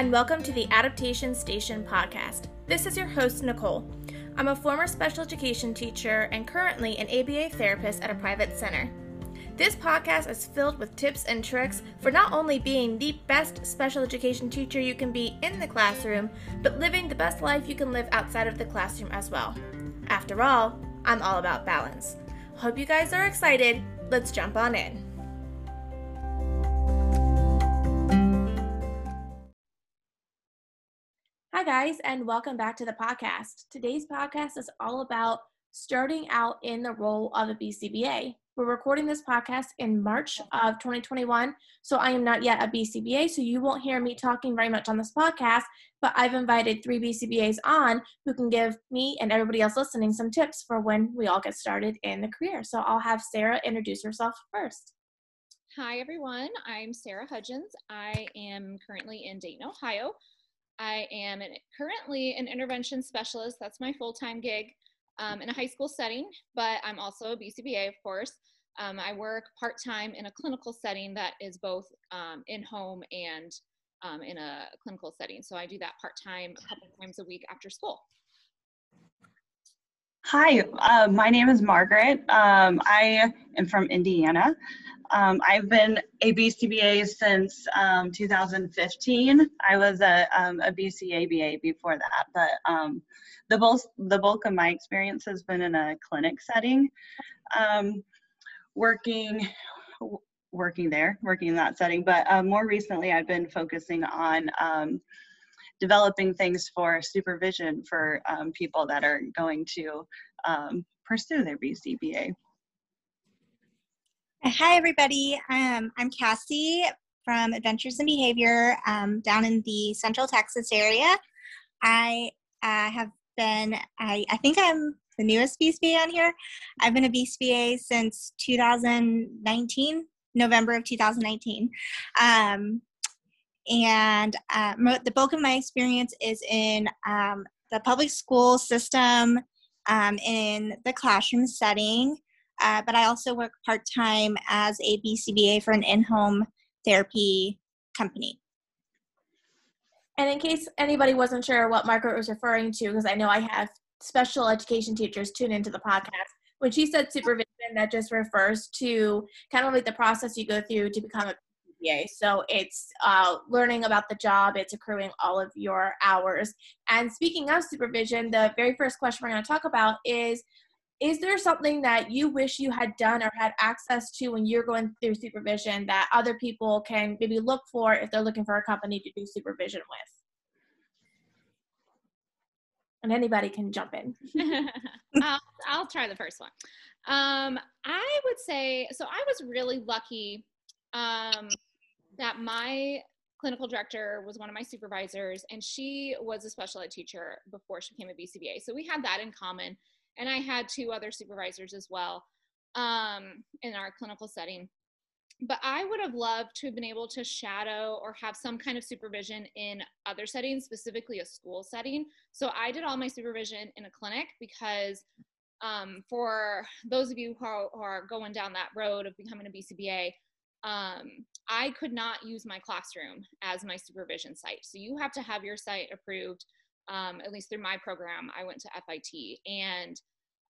and welcome to the Adaptation Station podcast. This is your host, Nicole. I'm a former special education teacher and currently an ABA therapist at a private center. This podcast is filled with tips and tricks for not only being the best special education teacher you can be in the classroom, but living the best life you can live outside of the classroom as well. After all, I'm all about balance. Hope you guys are excited. Let's jump on in. Hi, guys, and welcome back to the podcast. Today's podcast is all about starting out in the role of a BCBA. We're recording this podcast in March of 2021, so I am not yet a BCBA, so you won't hear me talking very much on this podcast, but I've invited three BCBAs on who can give me and everybody else listening some tips for when we all get started in the career. So I'll have Sarah introduce herself first. Hi, everyone. I'm Sarah Hudgens. I am currently in Dayton, Ohio. I am an, currently an intervention specialist. That's my full time gig um, in a high school setting, but I'm also a BCBA, of course. Um, I work part time in a clinical setting that is both um, in home and um, in a clinical setting. So I do that part time a couple times a week after school. Hi, uh, my name is Margaret. Um, I am from Indiana. Um, I've been a BCBA since um, 2015. I was a, um, a BCABA before that, but um, the, bulk, the bulk of my experience has been in a clinic setting, um, working working there, working in that setting. But uh, more recently, I've been focusing on developing things for supervision for people that are going to pursue their BCBA. Hi, everybody. Um, I'm Cassie from Adventures in Behavior um, down in the Central Texas area. I uh, have been, I, I think I'm the newest BCBA on here. I've been a BCBA since 2019, November of 2019. Um, and uh, the bulk of my experience is in um, the public school system, um, in the classroom setting. Uh, but I also work part time as a BCBA for an in home therapy company. And in case anybody wasn't sure what Margaret was referring to, because I know I have special education teachers tune into the podcast, when she said supervision, that just refers to kind of like the process you go through to become a BCBA. So it's uh, learning about the job, it's accruing all of your hours. And speaking of supervision, the very first question we're going to talk about is is there something that you wish you had done or had access to when you're going through supervision that other people can maybe look for if they're looking for a company to do supervision with? And anybody can jump in. I'll, I'll, try the first one. Um, I would say so. I was really lucky um, that my clinical director was one of my supervisors, and she was a special ed teacher before she became a BCBA. So we had that in common and I had two other supervisors as well um, in our clinical setting. But I would have loved to have been able to shadow or have some kind of supervision in other settings, specifically a school setting. So I did all my supervision in a clinic because um, for those of you who are, who are, going down that road of becoming a BCBA, um, I could not use my classroom as my supervision site. So you have to have your site approved um, at least through my program, I went to FIT and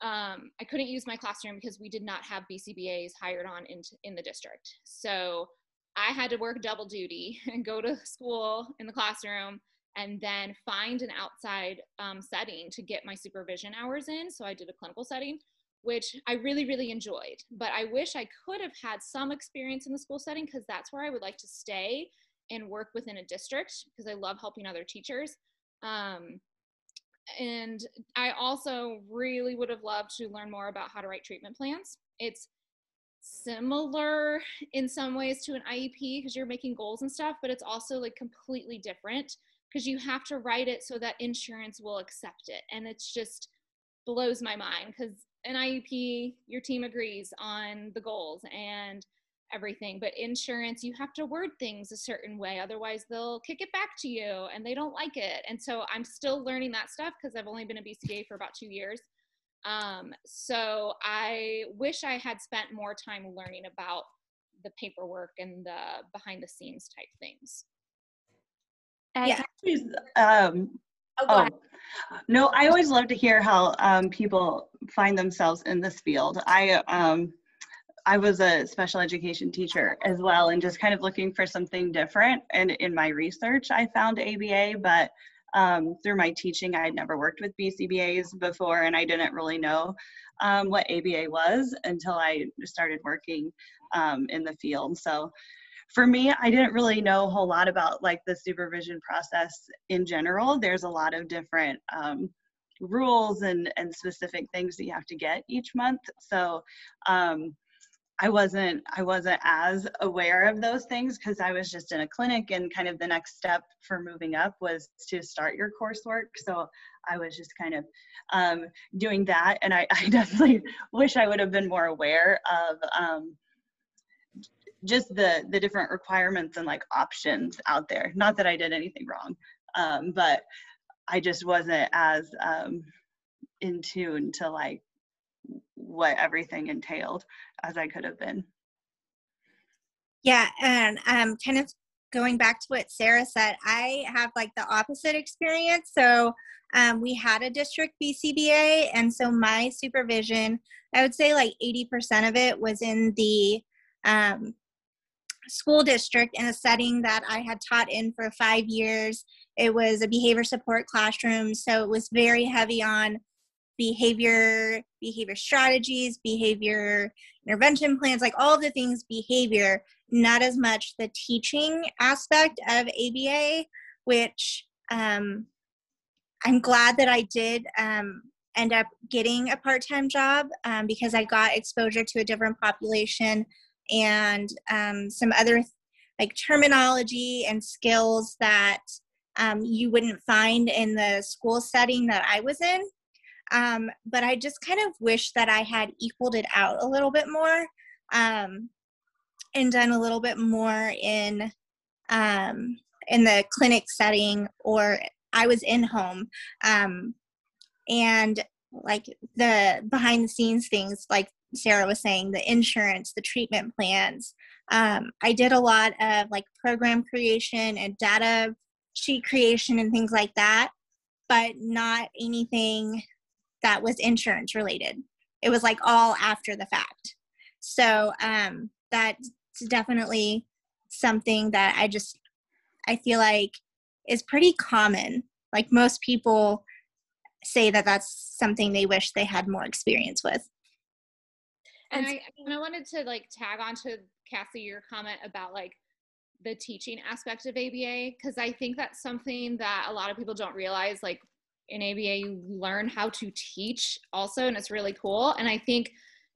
um, I couldn't use my classroom because we did not have BCBAs hired on in, in the district. So I had to work double duty and go to school in the classroom and then find an outside um, setting to get my supervision hours in. So I did a clinical setting, which I really, really enjoyed. But I wish I could have had some experience in the school setting because that's where I would like to stay and work within a district because I love helping other teachers. Um, and I also really would have loved to learn more about how to write treatment plans. It's similar in some ways to an IEP because you're making goals and stuff, but it's also like completely different because you have to write it so that insurance will accept it. And it's just blows my mind because an IEP, your team agrees on the goals and everything but insurance you have to word things a certain way otherwise they'll kick it back to you and they don't like it. And so i'm still learning that stuff because i've only been a BCA for about two years. Um, so i wish i had spent more time learning about the paperwork and the behind the scenes type things. Yeah. Um, oh, oh no, I always love to hear how um, people find themselves in this field. I um, I was a special education teacher as well, and just kind of looking for something different. And in my research, I found ABA, but um, through my teaching, I had never worked with BCBAs before, and I didn't really know um, what ABA was until I started working um, in the field. So for me, I didn't really know a whole lot about like the supervision process in general. There's a lot of different um, rules and, and specific things that you have to get each month. So um, I wasn't I wasn't as aware of those things because I was just in a clinic and kind of the next step for moving up was to start your coursework. So I was just kind of um, doing that, and I, I, definitely wish I would have been more aware of um, just the the different requirements and like options out there. Not that I did anything wrong, um, but I just wasn't as um, in tune to like what everything entailed as I could have been. Yeah, and um, kind of going back to what Sarah said, I have like the opposite experience. So um, we had a district BCBA, and so my supervision, I would say like 80% of it was in the um, school district in a setting that I had taught in for five years. It was a behavior support classroom, so it was very heavy on behavior behavior strategies behavior intervention plans like all the things behavior not as much the teaching aspect of aba which um, i'm glad that i did um, end up getting a part-time job um, because i got exposure to a different population and um, some other like terminology and skills that um, you wouldn't find in the school setting that i was in. Um, but I just kind of wish that I had equaled it out a little bit more um, and done a little bit more in um, in the clinic setting or I was in home. Um, and like the behind the scenes things like Sarah was saying the insurance the treatment plans um, I did a lot of like program creation and data sheet creation and things like that but not anything that was insurance related. It was like all after the fact. So um, that's definitely something that I just I feel like is pretty common. Like most people say that that's something they wish they had more experience with. And I, and I wanted to like tag on to Cassie your comment about like the teaching aspect of ABA because I think that's something that a lot of people don't realize. Like in ABA you learn how to teach also, and it's really cool. And I think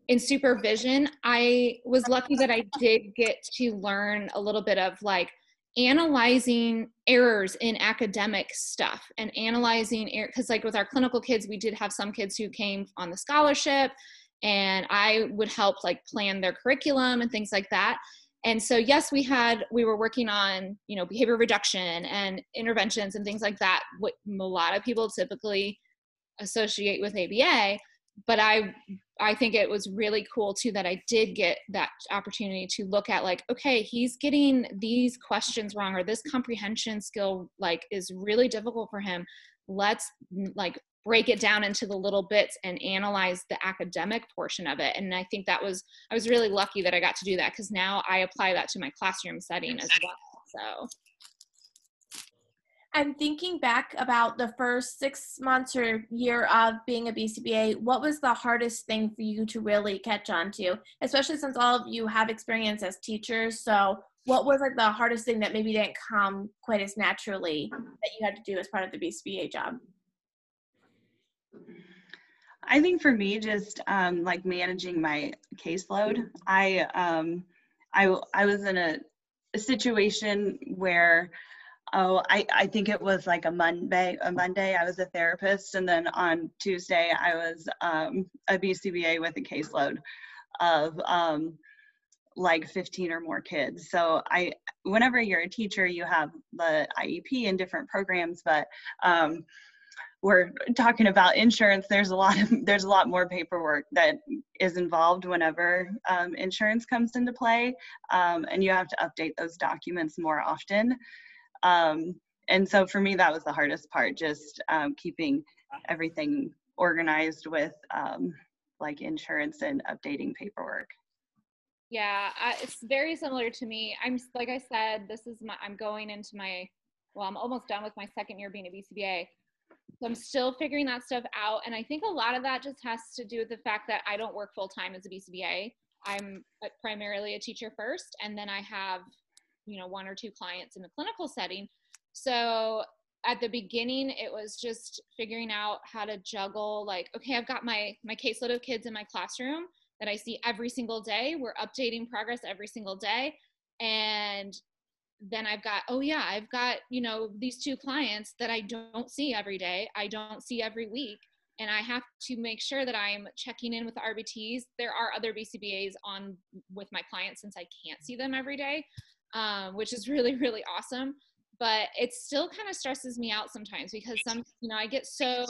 in supervision, I was lucky that I did get to learn a little bit of like analyzing errors in academic stuff and analyzing er, because like with our clinical kids we did have some kids who came on the scholarship and i would help like plan their curriculum and things like that. And so yes we had we were working on you know behavior reduction and interventions and things like that what a lot of people typically associate with aba but i i think it was really cool too that i did get that opportunity to look at like okay he's getting these questions wrong or this comprehension skill like is really difficult for him. Let's like break it down into the little bits and analyze the academic portion of it. And i think that was i was really lucky that i got to do that because now i apply that to my classroom setting as well so. And thinking back about the first six months or year of being a bcba what was the hardest thing for you to really catch on to? Especially since all of you have experience as teachers so what was like the hardest thing that maybe didn't come quite as naturally that you had to do as part of the bcba job I think for me, just um, like managing my caseload. I um, I I was in a, a situation where oh I, I think it was like a monday a monday i was a therapist and then on tuesday i was um, a bcba with a caseload of um, like 15 or more kids so i whenever you're a teacher you have the iep and different programs but um, we're talking about insurance there's a lot of there's a lot more paperwork that is involved whenever um, insurance comes into play um, and you have to update those documents more often um, and so for me, that was the hardest part, just um, keeping everything organized with um, like insurance and updating paperwork. Yeah, it's very similar to me. I'm like I said, this is my I'm going into my well, I'm almost done with my second year being a BCBA. So I'm still figuring that stuff out. And I think a lot of that just has to do with the fact that I don't work full time as a BCBA. I'm primarily a teacher first, and then I have, you know, one or two clients in the clinical setting. So at the beginning, it was just figuring out how to juggle like, okay, I've got my my caseload of kids in my classroom that I see every single day. We're updating progress every single day. And then I've got, oh yeah, I've got, you know, these two clients that I don't see every day. I don't see every week. And I have to make sure that I'm checking in with the RBTs. There are other BCBAs on with my clients since I can't see them every day, um, which is really, really awesome. But it still kind of stresses me out sometimes because some, you know, I get so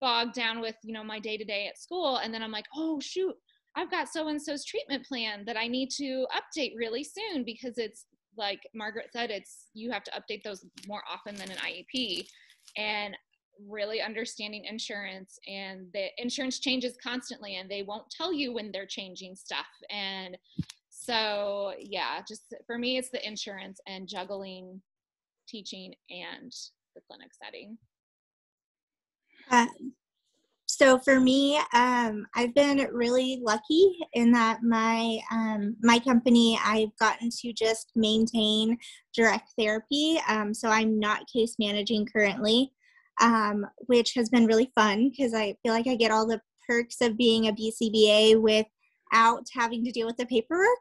bogged down with, you know, my day to day at school. And then I'm like, oh, shoot, I've got so and so's treatment plan that I need to update really soon because it's like Margaret said, it's you have to update those more often than an IEP. And really understanding insurance and the insurance changes constantly and they won't tell you when they're changing stuff. And so yeah, just for me it's the insurance and juggling teaching and the clinic setting. Uh, so for me, um, I've been really lucky in that my um, my company I've gotten to just maintain direct therapy. Um, so I'm not case managing currently, um, which has been really fun because I feel like I get all the perks of being a BCBA without having to deal with the paperwork.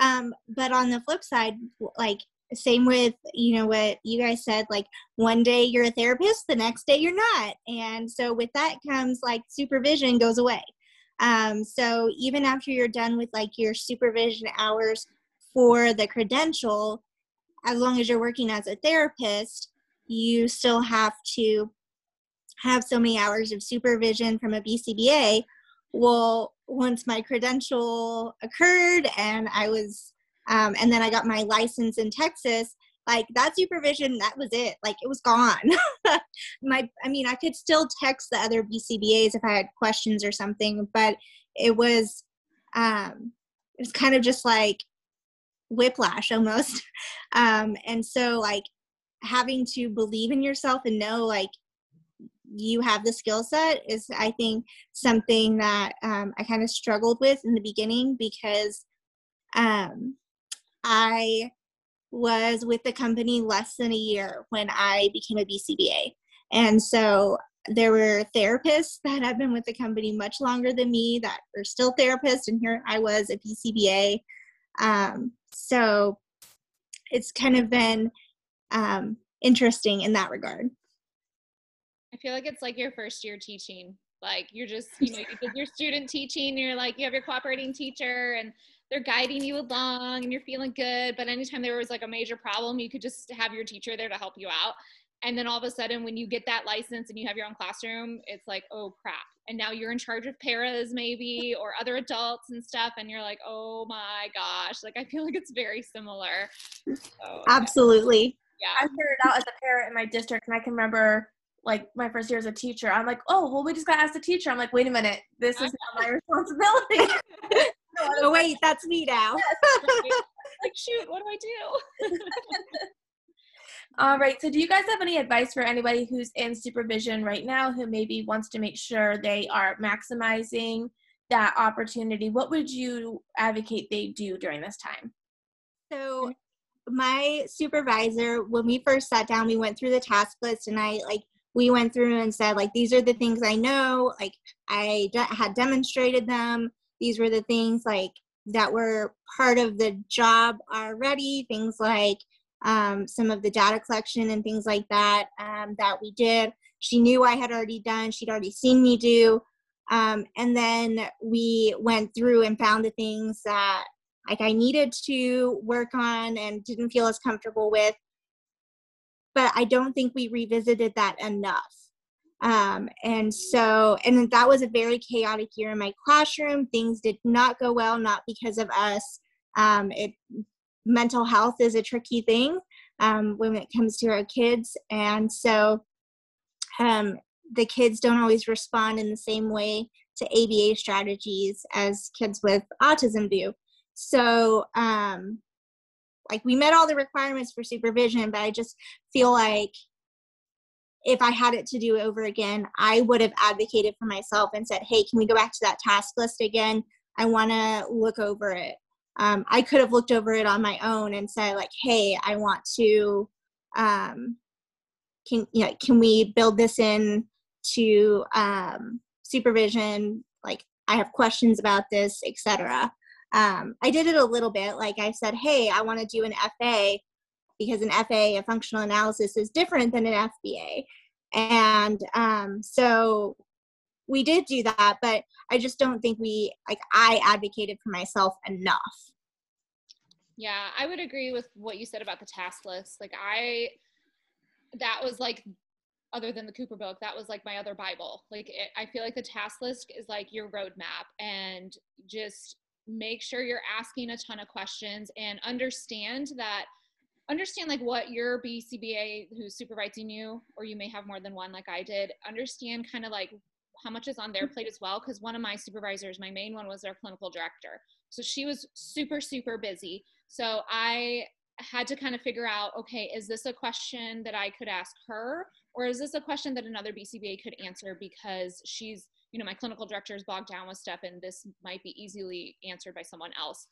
Um, but on the flip side, like same with you know what you guys said like one day you're a therapist the next day you're not. And so with that comes like supervision goes away. Um, so even after you're done with like your supervision hours for the credential as long as you're working as a therapist you still have to have so many hours of supervision from a bcba well once my credential occurred and i was um, and then I got my license in Texas. Like that supervision, that was it. Like it was gone. my, I mean, I could still text the other BCBAs if I had questions or something, but it was, um, it was kind of just like whiplash almost. Um, and so like having to believe in yourself and know like you have the skill set is I think something that um, I kind of struggled with in the beginning because um, I was with the company less than a year when I became a BCBA. And so there were therapists that have been with the company much longer than me that are still therapists, and here I was a BCBA. Um, so it's kind of been um, interesting in that regard. I feel like it's like your first year teaching. Like you're just, you know, you did your student teaching, you're like, you have your cooperating teacher, and they're guiding you along and you're feeling good. But anytime there was like a major problem, you could just have your teacher there to help you out. And then all of a sudden, when you get that license and you have your own classroom, it's like, oh crap. And now you're in charge of paras, maybe, or other adults and stuff. And you're like, oh my gosh. Like, I feel like it's very similar. So, Absolutely. Yeah. I started out as a parent in my district, and I can remember like my first year as a teacher, I'm like, oh, well, we just got asked the teacher. I'm like, wait a minute, this is not my responsibility. oh wait, that's me now. like shoot, what do I do? All right. So, do you guys have any advice for anybody who's in supervision right now who maybe wants to make sure they are maximizing that opportunity? What would you advocate they do during this time? So, my supervisor, when we first sat down, we went through the task list and I like we went through and said like these are the things I know. Like I de- had demonstrated them these were the things like that were part of the job already things like um, some of the data collection and things like that um, that we did. She knew i had already done she'd already seen me do um, and then we went through and found the things that like i needed to work on and didn't feel as comfortable with. But i don't think we revisited that enough um, and so, and that was a very chaotic year in my classroom. Things did not go well, not because of us. Um, it mental health is a tricky thing. um, when it comes to our kids. And so um, the kids don't always respond in the same way to ABA strategies as kids with autism do. So, um, like, we met all the requirements for supervision, but I just feel like if I had it to do over again, I would have advocated for myself and said, hey, can we go back to that task list again? I want to look over it. Um, I could have looked over it on my own and said, like, hey, I want to, um, can, you know, can we build this in to um, supervision? Like, I have questions about this, etc. Um, I did it a little bit. Like I said, hey, I want to do an FA because an FA, a functional analysis, is different than an FBA. And um, so we did do that, but I just don't think we, like, I advocated for myself enough. Yeah, I would agree with what you said about the task list. Like, I, that was like, other than the Cooper book, that was like my other Bible. Like, it, I feel like the task list is like your roadmap and just make sure you're asking a ton of questions and understand that understand like what your BCBA who's supervising you, or you may have more than one like I did, understand kind of like how much is on their plate as well. Cause one of my supervisors, my main one was their clinical director. So she was super, super busy. So I had to kind of figure out, okay, is this a question that I could ask her? Or is this a question that another BCBA could answer because she's, you know, my clinical director is bogged down with stuff and this might be easily answered by someone else.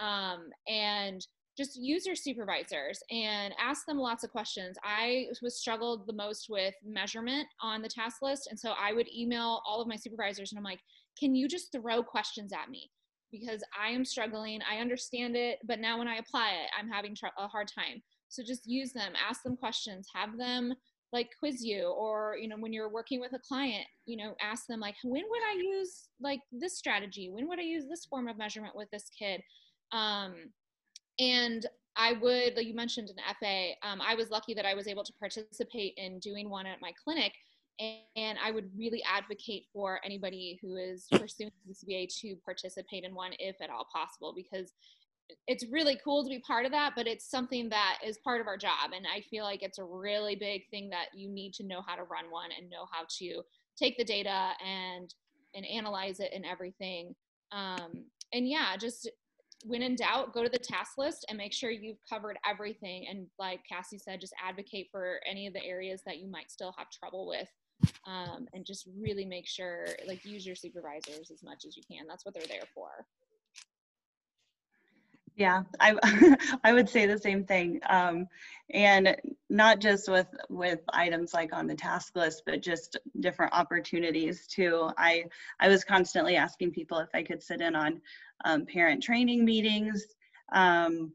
Um, and just use your supervisors and ask them lots of questions. I was struggled the most with measurement on the task list. And so I would email all of my supervisors and I'm like, can you just throw questions at me? Because I am struggling. I understand it, but now when I apply it, I'm having tr- a hard time. So just use them, ask them questions, have them like quiz you or you know when you're working with a client you know ask them like when would i use like this strategy when would i use this form of measurement with this kid um, and I would, like you mentioned an FA, um, I was lucky that I was able to participate in doing one at my clinic. And, and I would really advocate for anybody who is pursuing BCBA to participate in one if at all possible, because it's really cool to be part of that, but it's something that is part of our job. And I feel like it's a really big thing that you need to know how to run one and know how to take the data and and analyze it and everything. Um, and yeah, just when in doubt, go to the task list and make sure you've covered everything. And like Cassie said, just advocate for any of the areas that you might still have trouble with. Um, and just really make sure, like, use your supervisors as much as you can. That's what they're there for. Yeah, I I would say the same thing, um, and not just with with items like on the task list, but just different opportunities too. I I was constantly asking people if I could sit in on um, parent training meetings, um,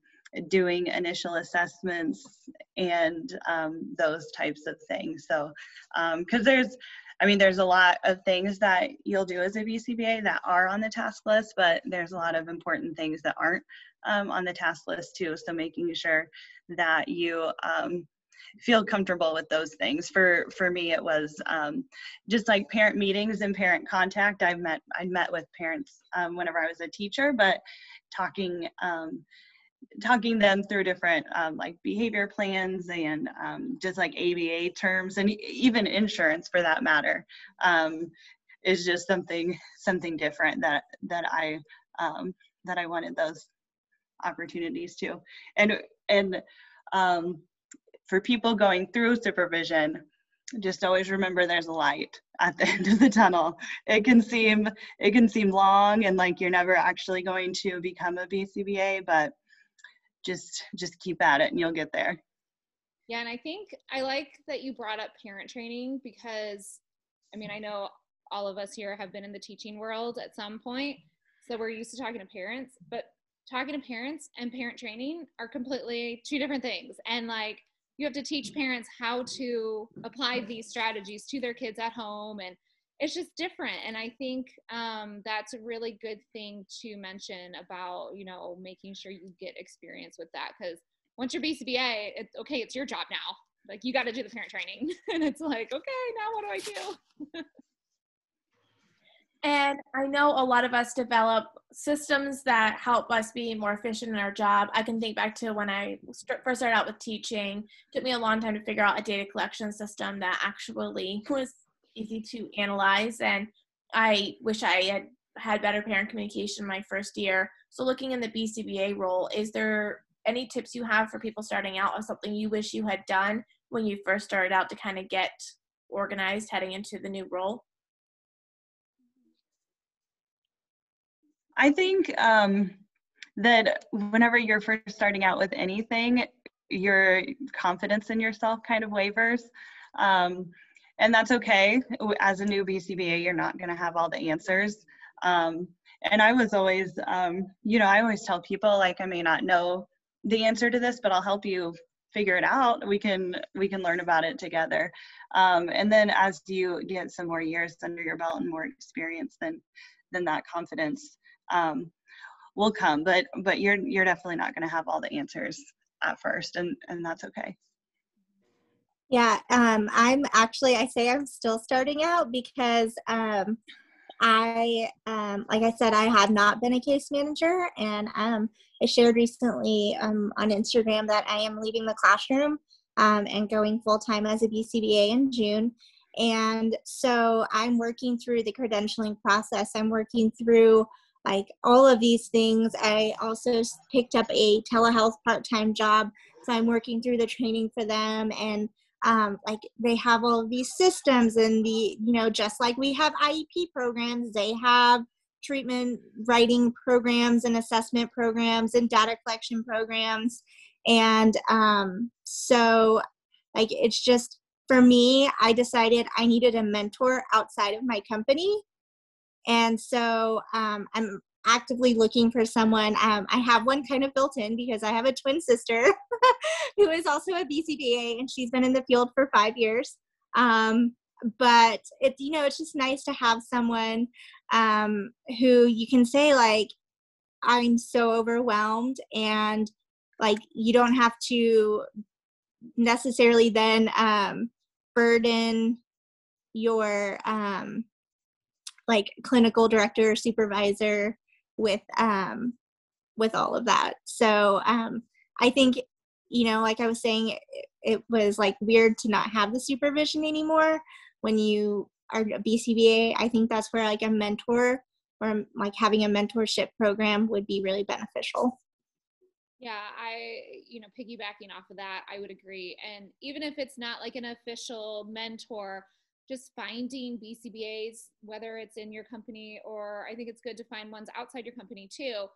doing initial assessments, and um, those types of things. So, because um, there's I mean, there's a lot of things that you'll do as a BCBA that are on the task list, but there's a lot of important things that aren't um, on the task list too. So making sure that you um, feel comfortable with those things. For for me, it was um, just like parent meetings and parent contact. I've met I met with parents um, whenever I was a teacher, but talking um, talking them through different um, like behavior plans and um, just like ABA terms and even insurance for that matter um, is just something something different that that I um, that I wanted those opportunities to. And and um, for people going through supervision just always remember there's a light at the end of the tunnel. It can seem it can seem long and like you're never actually going to become a bcba but just just keep at it and you'll get there. Yeah and i think i like that you brought up parent training because i mean i know all of us here have been in the teaching world at some point so we're used to talking to parents but talking to parents and parent training are completely two different things and like you have to teach parents how to apply these strategies to their kids at home and it's just different and i think um, that's a really good thing to mention about you know making sure you get experience with that because once you're bcba it's okay it's your job now like you got to do the parent training and it's like okay now what do i do And I know a lot of us develop systems that help us be more efficient in our job. I can think back to when I st- first started out with teaching. It took me a long time to figure out a data collection system that actually was easy to analyze. And I wish I had had better parent communication my first year. So, looking in the BCBA role, is there any tips you have for people starting out or something you wish you had done when you first started out to kind of get organized heading into the new role? I think um, that whenever you're first starting out with anything, your confidence in yourself kind of wavers. Um, and that's okay. As a new BCBA, you're not going to have all the answers. Um, and I was always, um, you know, I always tell people like I may not know the answer to this, but I'll help you figure it out. We can we can learn about it together. Um, and then as you get some more years under your belt and more experience, then then that confidence um, will come. But but you're you're definitely not going to have all the answers at first, and and that's okay. Yeah, um, I'm actually I say I'm still starting out because um, I um, like I said I have not been a case manager, and um, I shared recently um, on Instagram that I am leaving the classroom um, and going full time as a BCBA in June. And so I'm working through the credentialing process. I'm working through like all of these things. I also picked up a telehealth part time job. So I'm working through the training for them and um, like they have all these systems and the you know just like we have iep programs they have treatment writing programs and assessment programs and data collection programs. And um, so like it's just for me i decided i needed a mentor outside of my company. And so um, i'm actively looking for someone. Um, I have one kind of built in because I have a twin sister who is also a BCBA and she's been in the field for five years. Um, but it's you know it's just nice to have someone um, who you can say like I'm so overwhelmed and like you don't have to necessarily then um, burden your um, like clinical director or supervisor with um with all of that. So um i think you know like i was saying it, was like weird to not have the supervision anymore when you are a bcba i think that's where like a mentor or like having a mentorship program would be really beneficial. Yeah, I, you know, piggybacking off of that, I would agree. And even if it's not like an official mentor, just finding BCBAs, whether it's in your company or I think it's good to find ones outside your company too,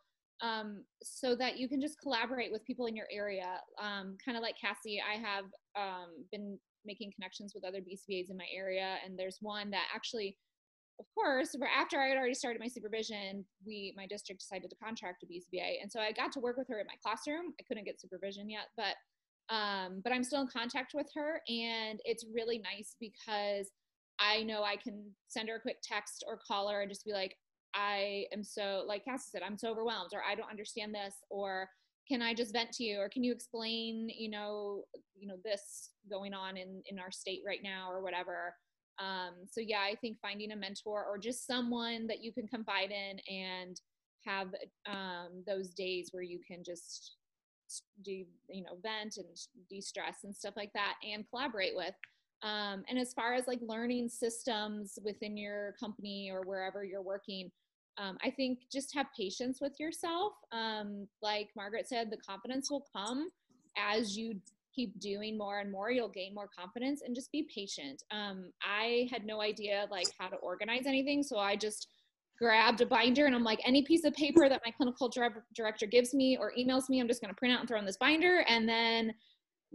um, so that you can just collaborate with people in your area. Um, kind of like Cassie, I have um, been making connections with other BCBAs in my area, and there's one that actually, of course, after I had already started my supervision, we my district decided to contract a BCBA, and so I got to work with her in my classroom. I couldn't get supervision yet, but um, but I'm still in contact with her, and it's really nice because I know I can send her a quick text or call her and just be like, I am so, like Cassie said, I'm so overwhelmed, or I don't understand this, or can I just vent to you, or can you explain, you know, you know, this going on in in our state right now, or whatever. Um, so yeah, I think finding a mentor or just someone that you can confide in and have um, those days where you can just do, you know, vent and de-stress and stuff like that, and collaborate with um, and as far as like learning systems within your company or wherever you're working, um, I think just have patience with yourself. Um, like Margaret said, the confidence will come as you keep doing more and more. You'll gain more confidence and just be patient. Um, I had no idea like how to organize anything, so I just grabbed a binder and I'm like, any piece of paper that my clinical director gives me or emails me, I'm just going to print out and throw in this binder, and then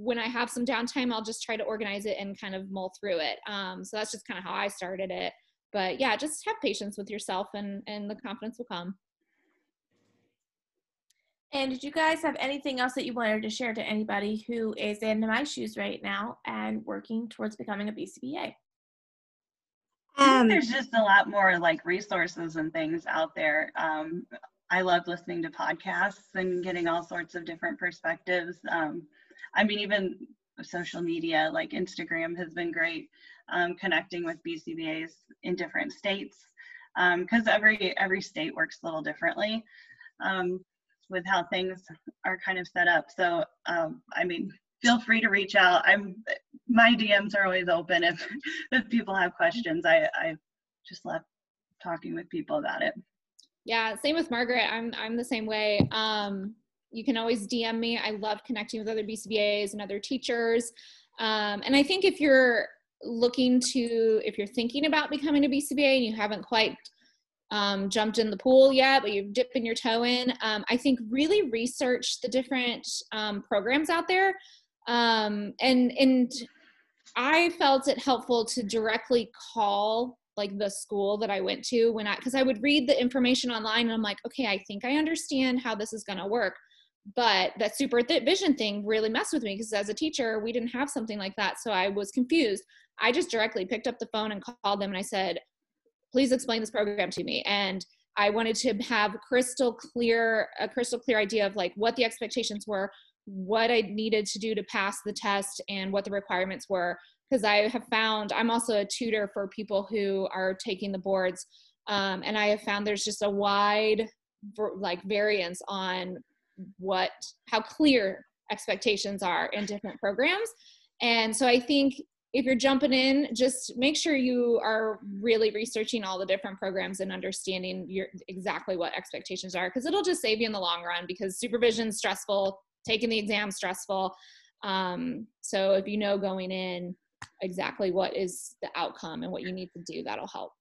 when I have some downtime, I'll just try to organize it and kind of mull through it. Um, so that's just kind of how I started it. But yeah, just have patience with yourself and, and the confidence will come. And did you guys have anything else that you wanted to share to anybody who is in my shoes right now and working towards becoming a BCBA? Um, there's just a lot more like resources and things out there. Um, I love listening to podcasts and getting all sorts of different perspectives. Um, I mean, even social media like Instagram has been great, um, connecting with BCBAs in different states. because um, every every state works a little differently um, with how things are kind of set up. So um, I mean, feel free to reach out. I'm my DMs are always open if if people have questions. I I just love talking with people about it. Yeah, same with Margaret. I'm I'm the same way. Um, you can always DM me. I love connecting with other BCBAs and other teachers. Um, and I think if you're looking to, if you're thinking about becoming a BCBA and you haven't quite um, jumped in the pool yet, but you're dipping your toe in, um, I think really research the different um, programs out there. Um, and and I felt it helpful to directly call like the school that I went to when I because I would read the information online and I'm like, okay, I think I understand how this is going to work but that super vision thing really messed with me because as a teacher we didn't have something like that so i was confused. I just directly picked up the phone and called them and i said please explain this program to me and i wanted to have crystal clear a crystal clear idea of like what the expectations were what i needed to do to pass the test and what the requirements were because i have found i'm also a tutor for people who are taking the boards um, and i have found there's just a wide like variance on what how clear expectations are in different programs. And so i think if you're jumping in just make sure you are really researching all the different programs and understanding your exactly what expectations are because it'll just save you in the long run because supervision stressful taking the exam stressful. Um, so if you know going in exactly what is the outcome and what you need to do that'll help.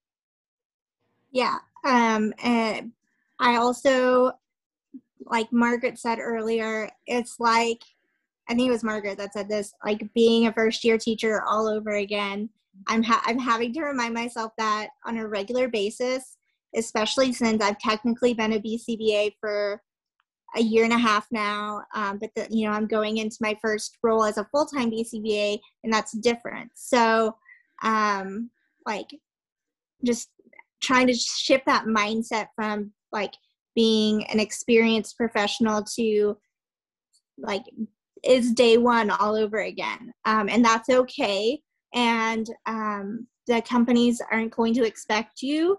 Yeah um, and i also like Margaret said earlier, it's like I think it was Margaret that said this, like being a first year teacher all over again. I'm ha- I'm having to remind myself that on a regular basis, especially since I've technically been a BCBA for a year and a half now. Um, but the, you know, I'm going into my first role as a full time BCBA, and that's different. So, um, like, just trying to shift that mindset from like being an experienced professional to like is day one all over again. Um, and that's okay. And um, the companies aren't going to expect you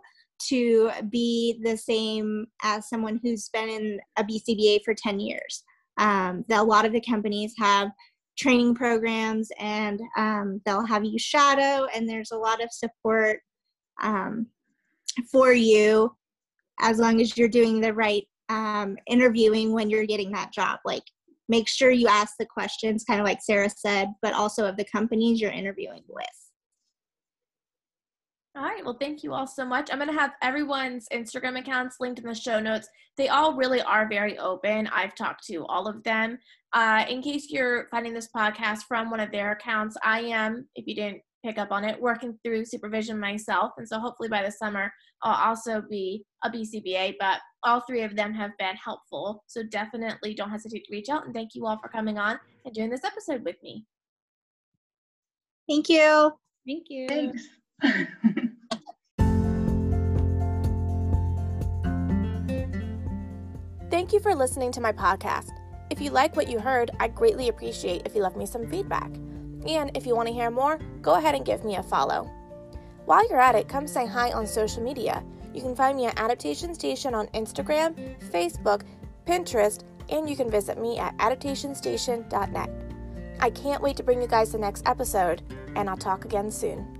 to be the same as someone who's been in a bcba for 10 years. Um, a lot of the companies have training programs and um, they'll have you shadow and there's a lot of support um, for you as long as you're doing the right um, interviewing when you're getting that job. Like, make sure you ask the questions, kind of like Sarah said, but also of the companies you're interviewing with. All right. Well, thank you all so much. I'm going to have everyone's Instagram accounts linked in the show notes. They all really are very open. I've talked to all of them. Uh, in case you're finding this podcast from one of their accounts, I am, if you didn't pick up on it, working through supervision myself. And so hopefully by the summer, I'll also be a BCBA, but all three of them have been helpful. So definitely don't hesitate to reach out. And thank you all for coming on and doing this episode with me. Thank you. Thank you. Thanks. Thank you for listening to my podcast. If you like what you heard, I'd greatly appreciate if you left me some feedback. And if you want to hear more, go ahead and give me a follow. While you're at it, come say hi on social media. You can find me at Adaptation Station on Instagram, Facebook, Pinterest, and you can visit me at adaptationstation.net. I can't wait to bring you guys the next episode, and I'll talk again soon.